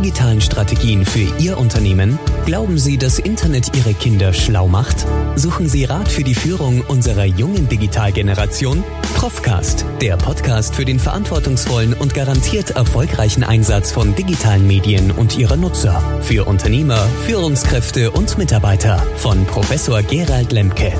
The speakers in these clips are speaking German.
digitalen Strategien für Ihr Unternehmen? Glauben Sie, dass Internet Ihre Kinder schlau macht? Suchen Sie Rat für die Führung unserer jungen Digitalgeneration? Profcast, der Podcast für den verantwortungsvollen und garantiert erfolgreichen Einsatz von digitalen Medien und ihrer Nutzer. Für Unternehmer, Führungskräfte und Mitarbeiter von Professor Gerald Lemke.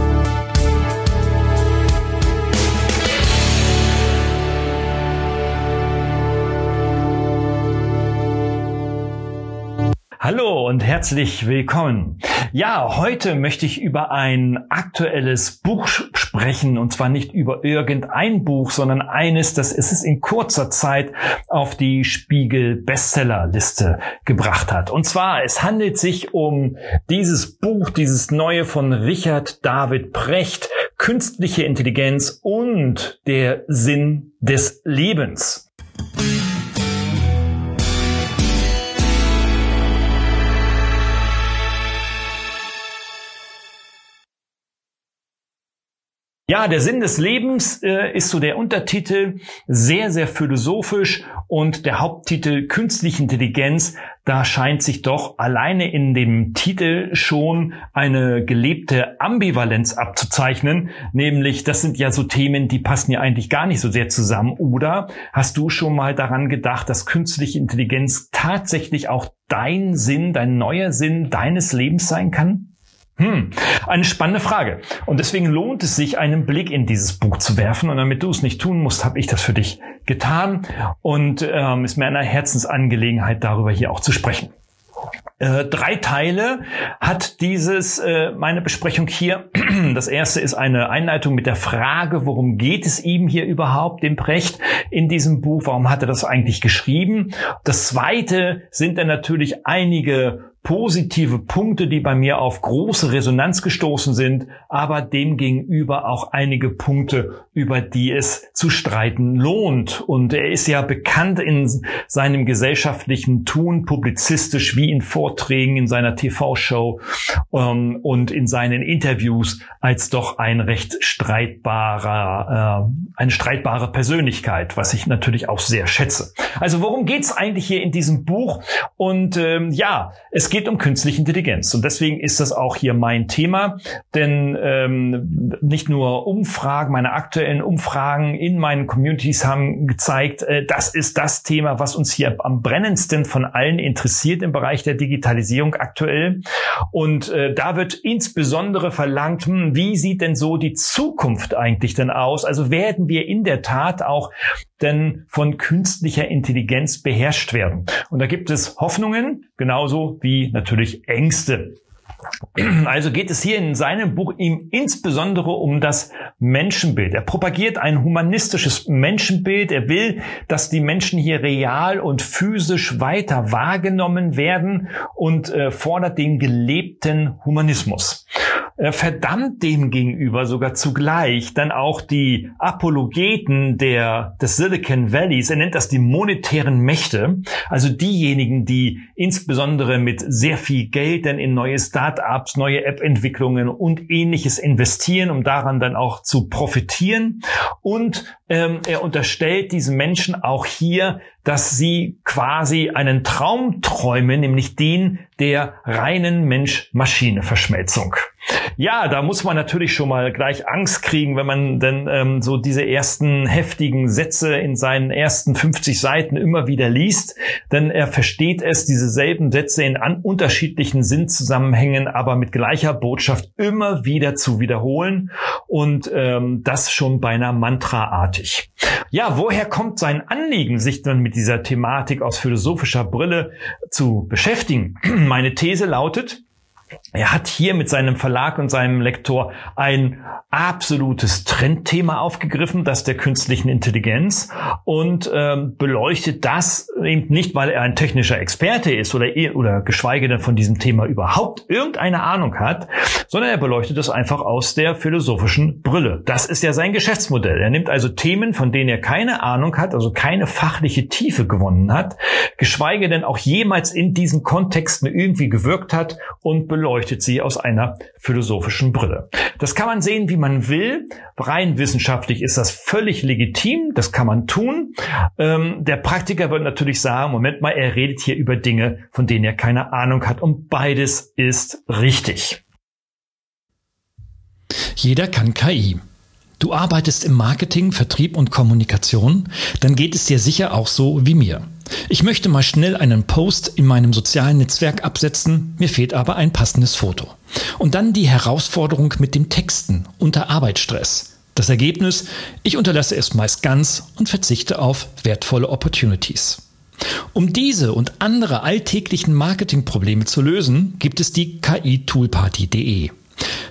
Und herzlich willkommen. Ja, heute möchte ich über ein aktuelles Buch sprechen und zwar nicht über irgendein Buch, sondern eines, das es in kurzer Zeit auf die Spiegel Bestsellerliste gebracht hat. Und zwar, es handelt sich um dieses Buch, dieses neue von Richard David Precht, Künstliche Intelligenz und der Sinn des Lebens. Ja, der Sinn des Lebens äh, ist so der Untertitel, sehr, sehr philosophisch und der Haupttitel Künstliche Intelligenz, da scheint sich doch alleine in dem Titel schon eine gelebte Ambivalenz abzuzeichnen, nämlich das sind ja so Themen, die passen ja eigentlich gar nicht so sehr zusammen. Oder hast du schon mal daran gedacht, dass künstliche Intelligenz tatsächlich auch dein Sinn, dein neuer Sinn deines Lebens sein kann? Hm, eine spannende Frage. Und deswegen lohnt es sich, einen Blick in dieses Buch zu werfen. Und damit du es nicht tun musst, habe ich das für dich getan. Und ähm, ist mir eine Herzensangelegenheit, darüber hier auch zu sprechen. Äh, drei Teile hat dieses äh, meine Besprechung hier. Das erste ist eine Einleitung mit der Frage, worum geht es ihm hier überhaupt, dem Precht, in diesem Buch? Warum hat er das eigentlich geschrieben? Das zweite sind dann natürlich einige positive Punkte, die bei mir auf große Resonanz gestoßen sind, aber demgegenüber auch einige Punkte, über die es zu streiten lohnt. Und er ist ja bekannt in seinem gesellschaftlichen Tun, publizistisch wie in Vorträgen, in seiner TV-Show ähm, und in seinen Interviews als doch ein recht streitbarer, äh, eine streitbare Persönlichkeit, was ich natürlich auch sehr schätze. Also worum geht's eigentlich hier in diesem Buch? Und ähm, ja, es geht um künstliche Intelligenz. Und deswegen ist das auch hier mein Thema. Denn ähm, nicht nur Umfragen, meine aktuellen Umfragen in meinen Communities haben gezeigt, äh, das ist das Thema, was uns hier am brennendsten von allen interessiert im Bereich der Digitalisierung aktuell. Und äh, da wird insbesondere verlangt, hm, wie sieht denn so die Zukunft eigentlich denn aus? Also werden wir in der Tat auch denn von künstlicher Intelligenz beherrscht werden? Und da gibt es Hoffnungen, genauso wie natürlich Ängste. Also geht es hier in seinem Buch ihm insbesondere um das Menschenbild. Er propagiert ein humanistisches Menschenbild. Er will, dass die Menschen hier real und physisch weiter wahrgenommen werden und äh, fordert den gelebten Humanismus. Er verdammt dem gegenüber sogar zugleich dann auch die Apologeten der, des Silicon Valleys. Er nennt das die monetären Mächte. Also diejenigen, die insbesondere mit sehr viel Geld dann in neue Start-ups, neue App-Entwicklungen und ähnliches investieren, um daran dann auch zu profitieren. Und ähm, er unterstellt diesen Menschen auch hier, dass sie quasi einen Traum träumen, nämlich den der reinen Mensch-Maschine-Verschmelzung. Ja, da muss man natürlich schon mal gleich Angst kriegen, wenn man denn ähm, so diese ersten heftigen Sätze in seinen ersten 50 Seiten immer wieder liest. Denn er versteht es, diese selben Sätze in an unterschiedlichen Sinnzusammenhängen, aber mit gleicher Botschaft immer wieder zu wiederholen. Und ähm, das schon beinahe mantraartig. Ja, woher kommt sein Anliegen, sich dann mit dieser Thematik aus philosophischer Brille zu beschäftigen? Meine These lautet, er hat hier mit seinem Verlag und seinem Lektor ein absolutes Trendthema aufgegriffen, das der künstlichen Intelligenz und ähm, beleuchtet das eben nicht, weil er ein technischer Experte ist oder, oder geschweige denn von diesem Thema überhaupt irgendeine Ahnung hat, sondern er beleuchtet es einfach aus der philosophischen Brille. Das ist ja sein Geschäftsmodell. Er nimmt also Themen, von denen er keine Ahnung hat, also keine fachliche Tiefe gewonnen hat, geschweige denn auch jemals in diesen Kontexten irgendwie gewirkt hat und beleuchtet beleuchtet sie aus einer philosophischen Brille. Das kann man sehen, wie man will. Rein wissenschaftlich ist das völlig legitim. Das kann man tun. Ähm, der Praktiker wird natürlich sagen, Moment mal, er redet hier über Dinge, von denen er keine Ahnung hat. Und beides ist richtig. Jeder kann KI. Du arbeitest im Marketing, Vertrieb und Kommunikation, dann geht es dir sicher auch so wie mir. Ich möchte mal schnell einen Post in meinem sozialen Netzwerk absetzen, mir fehlt aber ein passendes Foto. Und dann die Herausforderung mit dem Texten unter Arbeitsstress. Das Ergebnis, ich unterlasse es meist ganz und verzichte auf wertvolle Opportunities. Um diese und andere alltäglichen Marketingprobleme zu lösen, gibt es die ki-toolparty.de.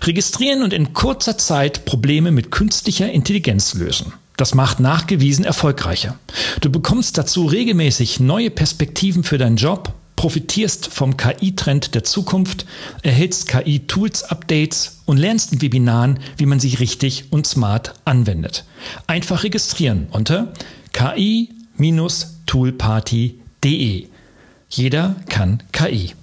Registrieren und in kurzer Zeit Probleme mit künstlicher Intelligenz lösen. Das macht nachgewiesen erfolgreicher. Du bekommst dazu regelmäßig neue Perspektiven für deinen Job, profitierst vom KI-Trend der Zukunft, erhältst KI-Tools-Updates und lernst in Webinaren, wie man sie richtig und smart anwendet. Einfach registrieren unter ki-toolparty.de. Jeder kann KI.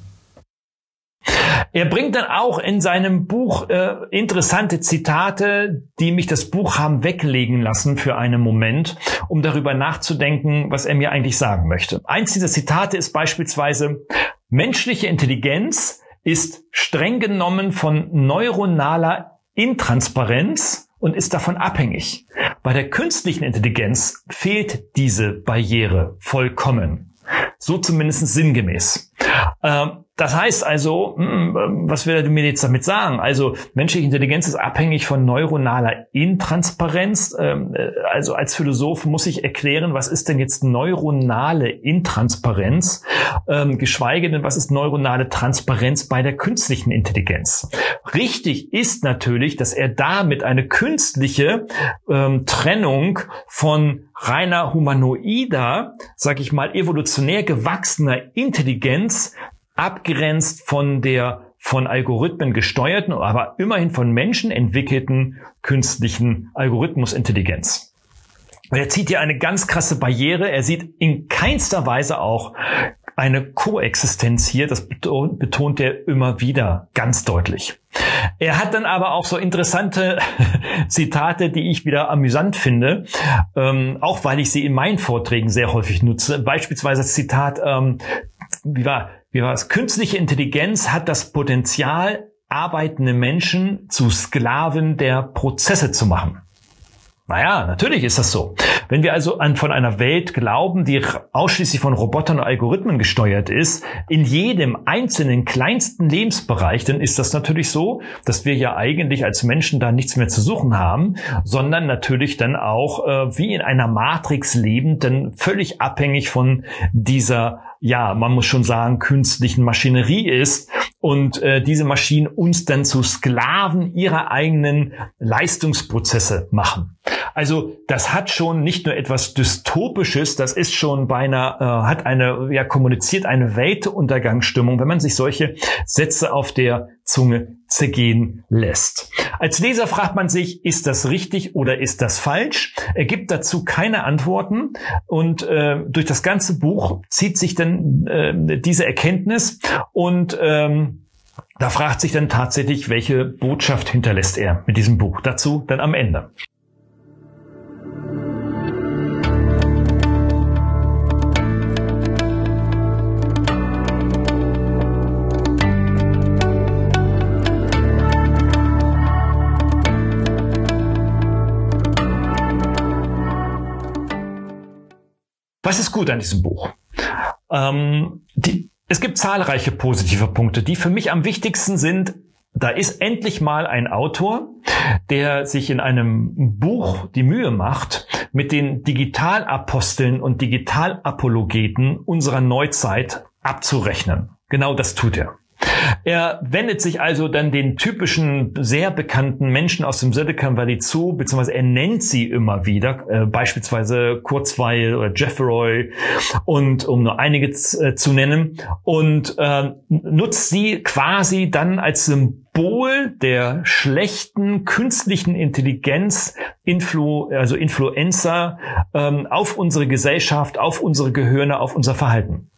Er bringt dann auch in seinem Buch äh, interessante Zitate, die mich das Buch haben weglegen lassen für einen Moment, um darüber nachzudenken, was er mir eigentlich sagen möchte. Eins dieser Zitate ist beispielsweise, menschliche Intelligenz ist streng genommen von neuronaler Intransparenz und ist davon abhängig. Bei der künstlichen Intelligenz fehlt diese Barriere vollkommen. So zumindest sinngemäß. Ähm, das heißt also, hm, was will er mir jetzt damit sagen? Also menschliche Intelligenz ist abhängig von neuronaler Intransparenz. Ähm, äh, also als Philosoph muss ich erklären, was ist denn jetzt neuronale Intransparenz? Ähm, geschweige denn, was ist neuronale Transparenz bei der künstlichen Intelligenz? Richtig ist natürlich, dass er damit eine künstliche ähm, Trennung von reiner humanoider, sag ich mal, evolutionär gewachsener Intelligenz abgrenzt von der von Algorithmen gesteuerten, aber immerhin von Menschen entwickelten künstlichen Algorithmusintelligenz. Und er zieht hier eine ganz krasse Barriere. Er sieht in keinster Weise auch eine Koexistenz hier. Das betont er immer wieder ganz deutlich. Er hat dann aber auch so interessante Zitate, die ich wieder amüsant finde, ähm, auch weil ich sie in meinen Vorträgen sehr häufig nutze. Beispielsweise das Zitat, ähm, wie war, wie war es? Künstliche Intelligenz hat das Potenzial, arbeitende Menschen zu Sklaven der Prozesse zu machen. Naja, natürlich ist das so. Wenn wir also an, von einer Welt glauben, die ausschließlich von Robotern und Algorithmen gesteuert ist, in jedem einzelnen kleinsten Lebensbereich, dann ist das natürlich so, dass wir ja eigentlich als Menschen da nichts mehr zu suchen haben, sondern natürlich dann auch äh, wie in einer Matrix lebend, dann völlig abhängig von dieser ja, man muss schon sagen, künstlichen Maschinerie ist und äh, diese Maschinen uns dann zu Sklaven ihrer eigenen Leistungsprozesse machen. Also das hat schon nicht nur etwas Dystopisches, das ist schon beinahe, äh, hat eine, ja, kommuniziert eine Weltuntergangsstimmung, wenn man sich solche Sätze auf der Zunge zergehen lässt. Als Leser fragt man sich, ist das richtig oder ist das falsch? Er gibt dazu keine Antworten und äh, durch das ganze Buch zieht sich dann äh, diese Erkenntnis und ähm, da fragt sich dann tatsächlich, welche Botschaft hinterlässt er mit diesem Buch. Dazu dann am Ende. Was ist gut an diesem Buch? Ähm, die, es gibt zahlreiche positive Punkte, die für mich am wichtigsten sind. Da ist endlich mal ein Autor, der sich in einem Buch die Mühe macht, mit den Digitalaposteln und Digitalapologeten unserer Neuzeit abzurechnen. Genau das tut er. Er wendet sich also dann den typischen, sehr bekannten Menschen aus dem Silicon Valley zu, beziehungsweise er nennt sie immer wieder, äh, beispielsweise Kurzweil oder Jeffroy und um nur einige äh, zu nennen und äh, nutzt sie quasi dann als Symbol der schlechten künstlichen Intelligenz, Influ, also Influencer ähm, auf unsere Gesellschaft, auf unsere Gehirne, auf unser Verhalten.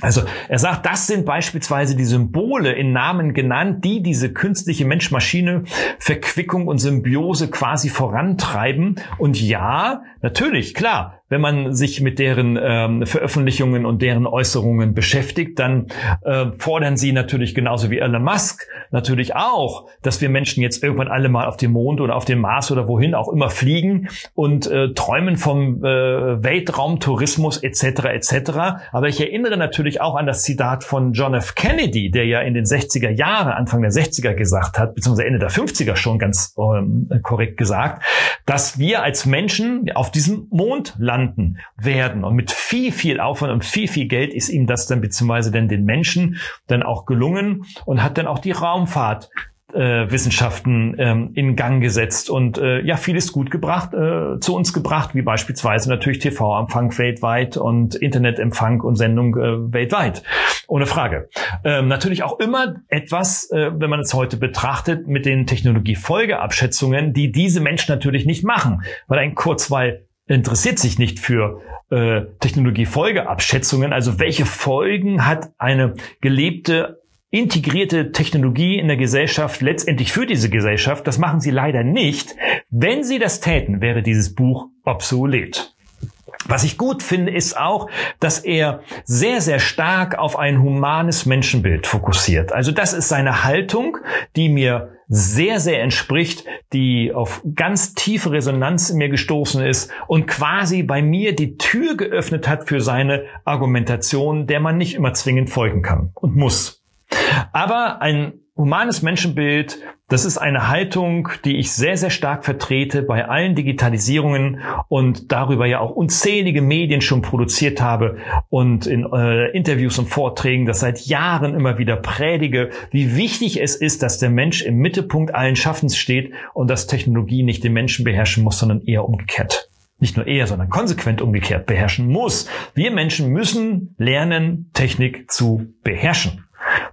Also er sagt, das sind beispielsweise die Symbole in Namen genannt, die diese künstliche Mensch-Maschine-Verquickung und Symbiose quasi vorantreiben. Und ja, natürlich, klar, wenn man sich mit deren ähm, Veröffentlichungen und deren Äußerungen beschäftigt, dann äh, fordern sie natürlich genauso wie Elon Musk natürlich auch, dass wir Menschen jetzt irgendwann alle mal auf dem Mond oder auf dem Mars oder wohin auch immer fliegen und äh, träumen vom äh, Weltraumtourismus etc. etc. Aber ich erinnere natürlich auch an das Zitat von John F. Kennedy, der ja in den 60er Jahren, Anfang der 60er gesagt hat, beziehungsweise Ende der 50er schon ganz ähm, korrekt gesagt, dass wir als Menschen auf diesem Mond landen landen werden. Und mit viel, viel Aufwand und viel, viel Geld ist ihm das dann beziehungsweise dann den Menschen dann auch gelungen und hat dann auch die Raumfahrt äh, Wissenschaften ähm, in Gang gesetzt und äh, ja vieles gut gebracht äh, zu uns gebracht, wie beispielsweise natürlich TV-Empfang weltweit und Internetempfang und Sendung äh, weltweit, ohne Frage. Ähm, natürlich auch immer etwas, äh, wenn man es heute betrachtet, mit den Technologiefolgeabschätzungen, die diese Menschen natürlich nicht machen, weil ein Kurzweil interessiert sich nicht für äh, Technologiefolgeabschätzungen, also welche Folgen hat eine gelebte integrierte Technologie in der Gesellschaft letztendlich für diese Gesellschaft. Das machen sie leider nicht. Wenn sie das täten, wäre dieses Buch obsolet. Was ich gut finde, ist auch, dass er sehr, sehr stark auf ein humanes Menschenbild fokussiert. Also das ist seine Haltung, die mir sehr, sehr entspricht, die auf ganz tiefe Resonanz in mir gestoßen ist und quasi bei mir die Tür geöffnet hat für seine Argumentation, der man nicht immer zwingend folgen kann und muss. Aber ein humanes Menschenbild, das ist eine Haltung, die ich sehr, sehr stark vertrete bei allen Digitalisierungen und darüber ja auch unzählige Medien schon produziert habe und in äh, Interviews und Vorträgen das seit Jahren immer wieder predige, wie wichtig es ist, dass der Mensch im Mittelpunkt allen Schaffens steht und dass Technologie nicht den Menschen beherrschen muss, sondern eher umgekehrt nicht nur eher, sondern konsequent umgekehrt beherrschen muss. Wir Menschen müssen lernen, Technik zu beherrschen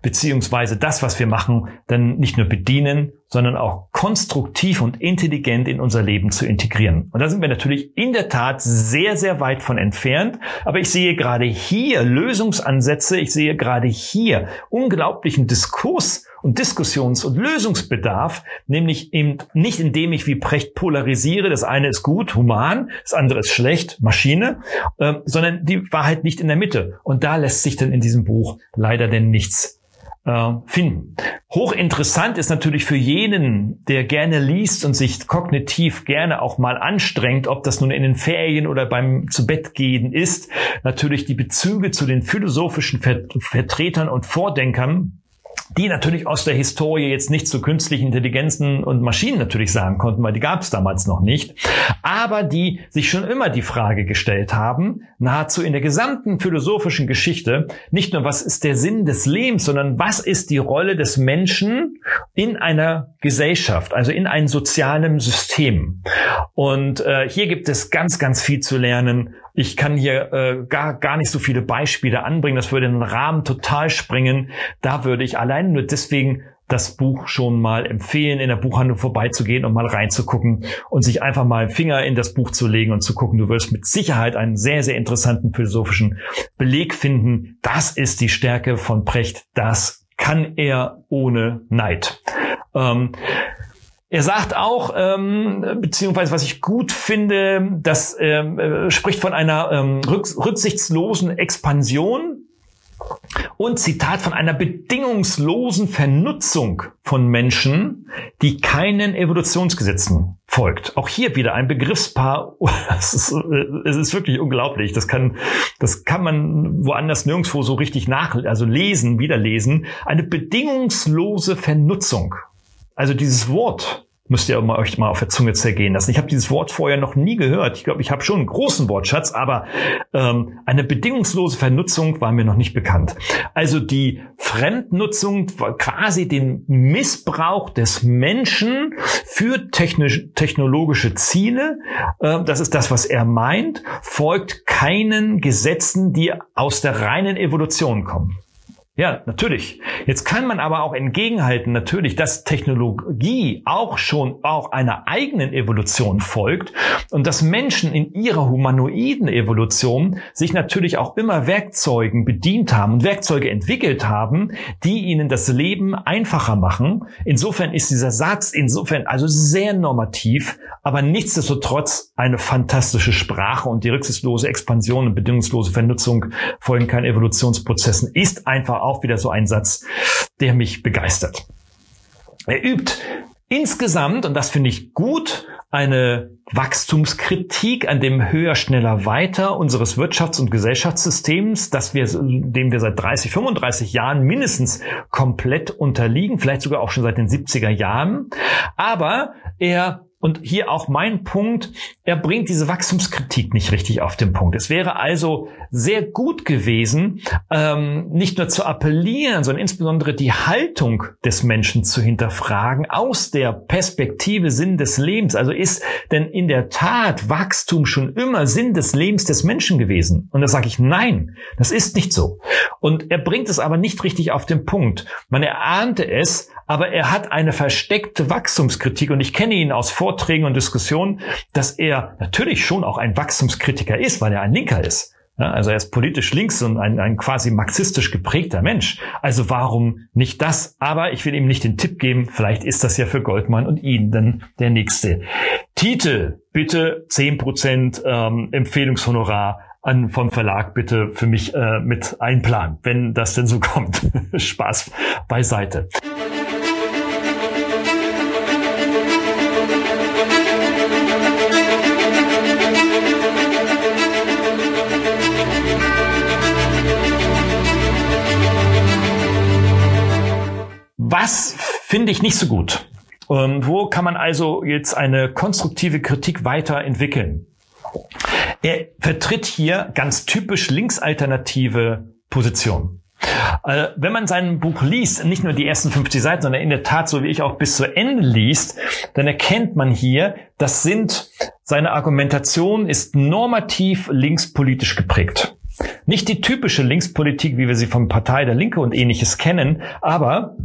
beziehungsweise das, was wir machen, dann nicht nur bedienen, sondern auch konstruktiv und intelligent in unser Leben zu integrieren. Und da sind wir natürlich in der Tat sehr, sehr weit von entfernt. Aber ich sehe gerade hier Lösungsansätze, ich sehe gerade hier unglaublichen Diskurs und Diskussions- und Lösungsbedarf, nämlich eben nicht indem ich wie Precht polarisiere, das eine ist gut, human, das andere ist schlecht, Maschine, äh, sondern die Wahrheit nicht in der Mitte. Und da lässt sich dann in diesem Buch leider denn nichts äh, finden. Hochinteressant ist natürlich für jenen, der gerne liest und sich kognitiv gerne auch mal anstrengt, ob das nun in den Ferien oder beim zu Bett gehen ist, natürlich die Bezüge zu den philosophischen Vertretern und Vordenkern die natürlich aus der Historie jetzt nicht zu künstlichen Intelligenzen und Maschinen natürlich sagen konnten, weil die gab es damals noch nicht, aber die sich schon immer die Frage gestellt haben, nahezu in der gesamten philosophischen Geschichte, nicht nur was ist der Sinn des Lebens, sondern was ist die Rolle des Menschen in einer Gesellschaft, also in einem sozialen System. Und äh, hier gibt es ganz, ganz viel zu lernen ich kann hier äh, gar, gar nicht so viele Beispiele anbringen. Das würde den Rahmen total sprengen. Da würde ich allein nur deswegen das Buch schon mal empfehlen, in der Buchhandlung vorbeizugehen und mal reinzugucken und sich einfach mal Finger in das Buch zu legen und zu gucken. Du wirst mit Sicherheit einen sehr, sehr interessanten philosophischen Beleg finden. Das ist die Stärke von Precht. Das kann er ohne Neid. Ähm, er sagt auch, ähm, beziehungsweise was ich gut finde, das ähm, äh, spricht von einer ähm, rücksichtslosen Expansion und Zitat von einer bedingungslosen Vernutzung von Menschen, die keinen Evolutionsgesetzen folgt. Auch hier wieder ein Begriffspaar. Es ist, es ist wirklich unglaublich. Das kann, das kann man woanders nirgendwo so richtig nach, also lesen, wiederlesen. Eine bedingungslose Vernutzung. Also dieses Wort müsst ihr euch mal auf der Zunge zergehen lassen. Ich habe dieses Wort vorher noch nie gehört. Ich glaube, ich habe schon einen großen Wortschatz, aber ähm, eine bedingungslose Vernutzung war mir noch nicht bekannt. Also die Fremdnutzung, quasi den Missbrauch des Menschen für technisch, technologische Ziele, äh, das ist das, was er meint, folgt keinen Gesetzen, die aus der reinen Evolution kommen. Ja, natürlich. Jetzt kann man aber auch entgegenhalten, natürlich, dass Technologie auch schon auch einer eigenen Evolution folgt und dass Menschen in ihrer humanoiden Evolution sich natürlich auch immer Werkzeugen bedient haben und Werkzeuge entwickelt haben, die ihnen das Leben einfacher machen. Insofern ist dieser Satz insofern also sehr normativ, aber nichtsdestotrotz eine fantastische Sprache und die rücksichtslose Expansion und bedingungslose Vernutzung folgen keinen Evolutionsprozessen ist einfach auch wieder so ein Satz, der mich begeistert. Er übt insgesamt, und das finde ich gut, eine Wachstumskritik an dem höher, schneller, weiter unseres Wirtschafts- und Gesellschaftssystems, das wir, dem wir seit 30, 35 Jahren mindestens komplett unterliegen, vielleicht sogar auch schon seit den 70er Jahren. Aber er und hier auch mein Punkt, er bringt diese Wachstumskritik nicht richtig auf den Punkt. Es wäre also sehr gut gewesen, ähm, nicht nur zu appellieren, sondern insbesondere die Haltung des Menschen zu hinterfragen aus der Perspektive Sinn des Lebens. Also ist denn in der Tat Wachstum schon immer Sinn des Lebens des Menschen gewesen? Und da sage ich, nein, das ist nicht so. Und er bringt es aber nicht richtig auf den Punkt. Man erahnte es, aber er hat eine versteckte Wachstumskritik und ich kenne ihn aus Vorträgen und Diskussionen, dass er natürlich schon auch ein Wachstumskritiker ist, weil er ein Linker ist. Also er ist politisch links und ein, ein quasi marxistisch geprägter Mensch. Also warum nicht das? Aber ich will ihm nicht den Tipp geben, vielleicht ist das ja für Goldmann und ihn dann der nächste. Titel, bitte zehn Prozent ähm, Empfehlungshonorar an, vom Verlag bitte für mich äh, mit einplanen, wenn das denn so kommt. Spaß beiseite. Was finde ich nicht so gut? Ähm, wo kann man also jetzt eine konstruktive Kritik weiterentwickeln? Er vertritt hier ganz typisch linksalternative Positionen. Äh, wenn man sein Buch liest, nicht nur die ersten 50 Seiten, sondern in der Tat, so wie ich auch bis zu Ende liest, dann erkennt man hier, das sind, seine Argumentation ist normativ linkspolitisch geprägt. Nicht die typische Linkspolitik, wie wir sie von Partei der Linke und ähnliches kennen, aber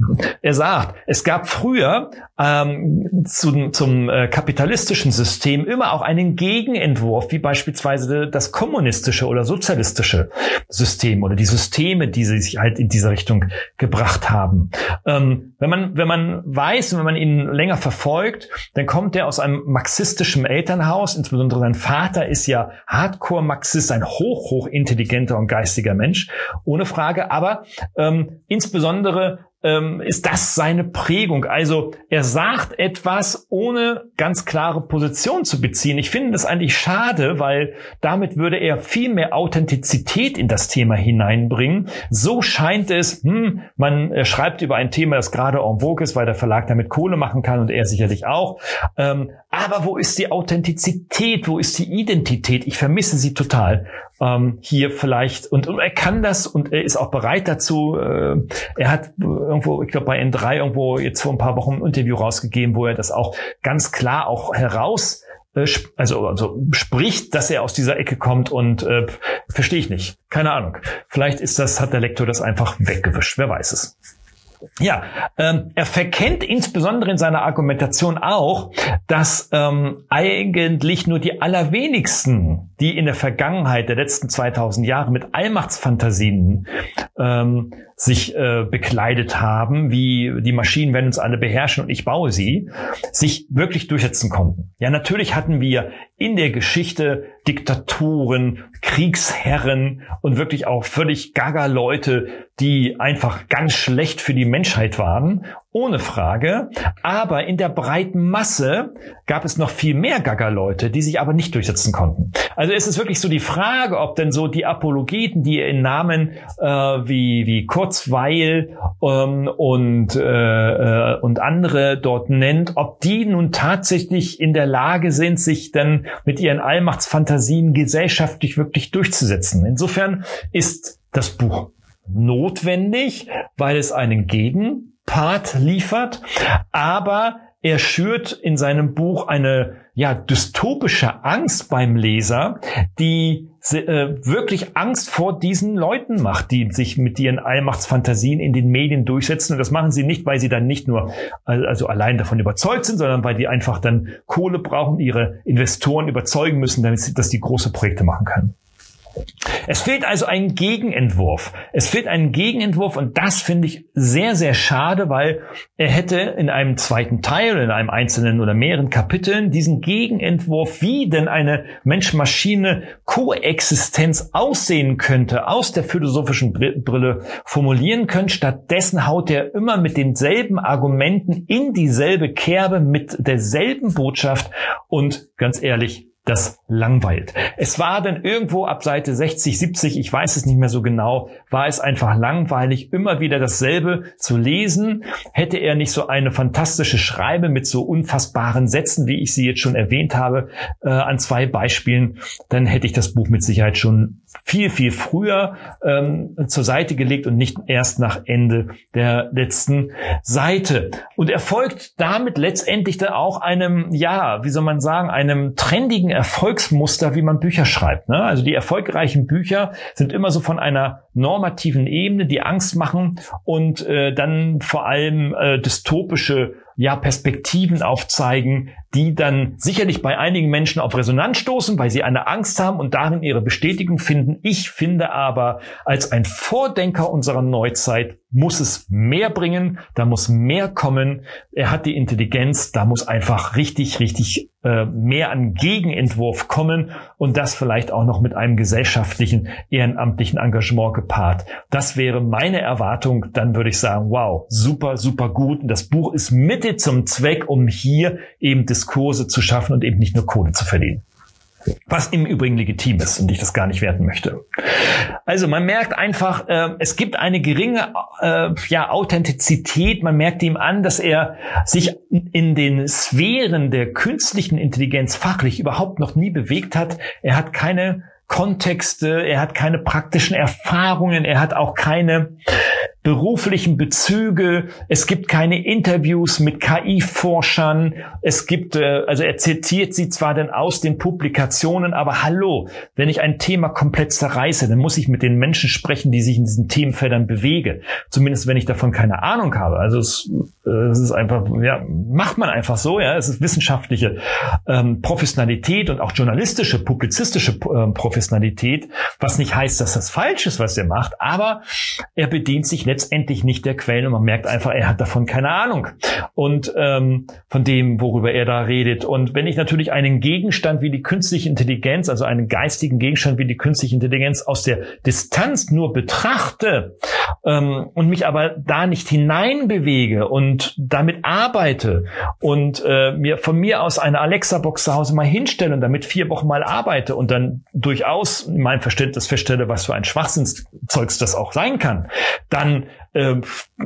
er sagt, es gab früher ähm, zum, zum äh, kapitalistischen System immer auch einen Gegenentwurf, wie beispielsweise das kommunistische oder sozialistische System oder die Systeme, die sie sich halt in diese Richtung gebracht haben. Ähm, wenn man wenn man weiß und wenn man ihn länger verfolgt, dann kommt er aus einem marxistischen Elternhaus. Insbesondere sein Vater ist ja Hardcore-Marxist, ein hoch hoch intelligenter und geistiger Mensch, ohne Frage. Aber ähm, insbesondere ähm, ist das seine Prägung. Also er sagt etwas, ohne ganz klare Position zu beziehen. Ich finde das eigentlich schade, weil damit würde er viel mehr Authentizität in das Thema hineinbringen. So scheint es, hm, man schreibt über ein Thema, das gerade en vogue ist, weil der Verlag damit Kohle machen kann und er sicherlich auch. Ähm, aber wo ist die Authentizität? Wo ist die Identität? Ich vermisse sie total ähm, hier vielleicht und, und er kann das und er ist auch bereit dazu. Äh, er hat irgendwo, ich glaube bei N3 irgendwo jetzt vor ein paar Wochen ein Interview rausgegeben, wo er das auch ganz klar auch heraus äh, also, also spricht, dass er aus dieser Ecke kommt und äh, verstehe ich nicht. Keine Ahnung. Vielleicht ist das, hat der Lektor das einfach weggewischt. Wer weiß es. Ja, ähm, er verkennt insbesondere in seiner Argumentation auch, dass ähm, eigentlich nur die allerwenigsten, die in der Vergangenheit der letzten 2000 Jahre mit Allmachtsfantasien ähm, sich äh, bekleidet haben, wie die Maschinen werden uns alle beherrschen und ich baue sie, sich wirklich durchsetzen konnten. Ja, natürlich hatten wir in der Geschichte Diktaturen, Kriegsherren und wirklich auch völlig gaga Leute, die einfach ganz schlecht für die Menschheit waren ohne Frage. Aber in der breiten Masse gab es noch viel mehr Gaga-Leute, die sich aber nicht durchsetzen konnten. Also ist es wirklich so die Frage, ob denn so die Apologeten, die in Namen äh, wie, wie Kurzweil ähm, und, äh, äh, und andere dort nennt, ob die nun tatsächlich in der Lage sind, sich dann mit ihren Allmachtsfantasien gesellschaftlich wirklich durchzusetzen. Insofern ist das Buch notwendig, weil es einen Gegen Part liefert, aber er schürt in seinem Buch eine ja dystopische Angst beim Leser, die äh, wirklich Angst vor diesen Leuten macht, die sich mit ihren Allmachtsfantasien in den Medien durchsetzen. Und das machen sie nicht, weil sie dann nicht nur also allein davon überzeugt sind, sondern weil die einfach dann Kohle brauchen, ihre Investoren überzeugen müssen, damit sie, dass die große Projekte machen können. Es fehlt also ein Gegenentwurf. Es fehlt ein Gegenentwurf und das finde ich sehr, sehr schade, weil er hätte in einem zweiten Teil in einem einzelnen oder mehreren Kapiteln diesen Gegenentwurf, wie denn eine Mensch-Maschine-Koexistenz aussehen könnte, aus der philosophischen Brille formulieren können. Stattdessen haut er immer mit denselben Argumenten in dieselbe Kerbe mit derselben Botschaft und ganz ehrlich, das langweilt. Es war dann irgendwo ab Seite 60, 70, ich weiß es nicht mehr so genau, war es einfach langweilig, immer wieder dasselbe zu lesen. Hätte er nicht so eine fantastische Schreibe mit so unfassbaren Sätzen, wie ich sie jetzt schon erwähnt habe, äh, an zwei Beispielen, dann hätte ich das Buch mit Sicherheit schon viel, viel früher ähm, zur Seite gelegt und nicht erst nach Ende der letzten Seite. Und er folgt damit letztendlich dann auch einem, ja, wie soll man sagen, einem trendigen Erfolgsmuster, wie man Bücher schreibt. Ne? Also die erfolgreichen Bücher sind immer so von einer normativen Ebene, die Angst machen und äh, dann vor allem äh, dystopische ja, Perspektiven aufzeigen, die dann sicherlich bei einigen Menschen auf Resonanz stoßen, weil sie eine Angst haben und darin ihre Bestätigung finden. Ich finde aber, als ein Vordenker unserer Neuzeit muss es mehr bringen, da muss mehr kommen. Er hat die Intelligenz, da muss einfach richtig, richtig äh, mehr an Gegenentwurf kommen und das vielleicht auch noch mit einem gesellschaftlichen, ehrenamtlichen Engagement gepaart. Das wäre meine Erwartung. Dann würde ich sagen, wow, super, super gut. Und das Buch ist Mitte zum Zweck, um hier eben Diskurse zu schaffen und eben nicht nur Kohle zu verdienen. Was im Übrigen legitim ist und ich das gar nicht werten möchte. Also man merkt einfach, äh, es gibt eine geringe äh, ja, Authentizität. Man merkt ihm an, dass er sich in den Sphären der künstlichen Intelligenz fachlich überhaupt noch nie bewegt hat. Er hat keine Kontexte, er hat keine praktischen Erfahrungen, er hat auch keine beruflichen Bezüge, es gibt keine Interviews mit KI-Forschern, es gibt, äh, also er zitiert sie zwar denn aus den Publikationen, aber hallo, wenn ich ein Thema komplett zerreiße, dann muss ich mit den Menschen sprechen, die sich in diesen Themenfeldern bewege. Zumindest wenn ich davon keine Ahnung habe. Also es, äh, es ist einfach, ja, macht man einfach so, ja, es ist wissenschaftliche ähm, Professionalität und auch journalistische, publizistische ähm, Professionalität, was nicht heißt, dass das falsch ist, was er macht, aber er bedient sich letztendlich nicht der Quellen und man merkt einfach, er hat davon keine Ahnung und ähm, von dem, worüber er da redet. Und wenn ich natürlich einen Gegenstand wie die künstliche Intelligenz, also einen geistigen Gegenstand wie die künstliche Intelligenz aus der Distanz nur betrachte ähm, und mich aber da nicht hineinbewege und damit arbeite und äh, mir von mir aus eine Alexa-Box zu Hause mal hinstelle und damit vier Wochen mal arbeite und dann durchaus in meinem Verständnis feststelle, was für ein Schwachsinnszeugs das auch sein kann, dann äh,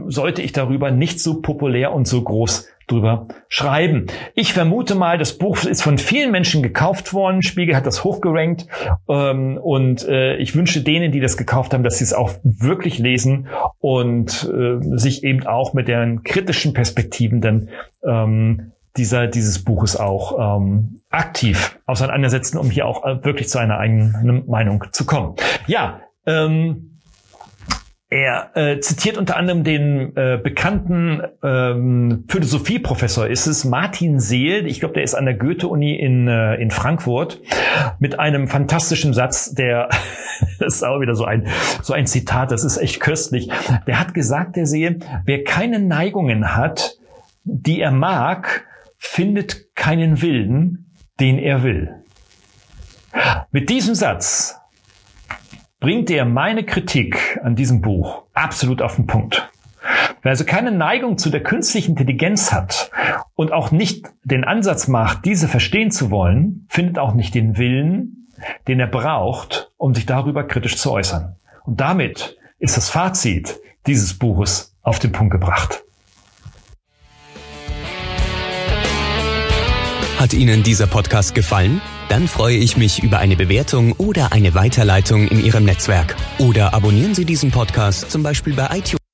sollte ich darüber nicht so populär und so groß drüber schreiben. Ich vermute mal, das Buch ist von vielen Menschen gekauft worden. Spiegel hat das hochgerankt ähm, und äh, ich wünsche denen, die das gekauft haben, dass sie es auch wirklich lesen und äh, sich eben auch mit deren kritischen Perspektiven dann ähm, dieser, dieses Buches auch ähm, aktiv auseinandersetzen, um hier auch äh, wirklich zu einer eigenen Meinung zu kommen. Ja, ähm, er äh, zitiert unter anderem den äh, bekannten ähm, Philosophieprofessor, ist es Martin Seel, ich glaube, der ist an der Goethe-Uni in, äh, in Frankfurt, mit einem fantastischen Satz, der, das ist auch wieder so ein, so ein Zitat, das ist echt köstlich. Der hat gesagt, der Seel, wer keine Neigungen hat, die er mag, findet keinen Willen, den er will. Mit diesem Satz bringt er meine Kritik an diesem Buch absolut auf den Punkt. Wer also keine Neigung zu der künstlichen Intelligenz hat und auch nicht den Ansatz macht, diese verstehen zu wollen, findet auch nicht den Willen, den er braucht, um sich darüber kritisch zu äußern. Und damit ist das Fazit dieses Buches auf den Punkt gebracht. Hat Ihnen dieser Podcast gefallen? Dann freue ich mich über eine Bewertung oder eine Weiterleitung in Ihrem Netzwerk. Oder abonnieren Sie diesen Podcast zum Beispiel bei iTunes.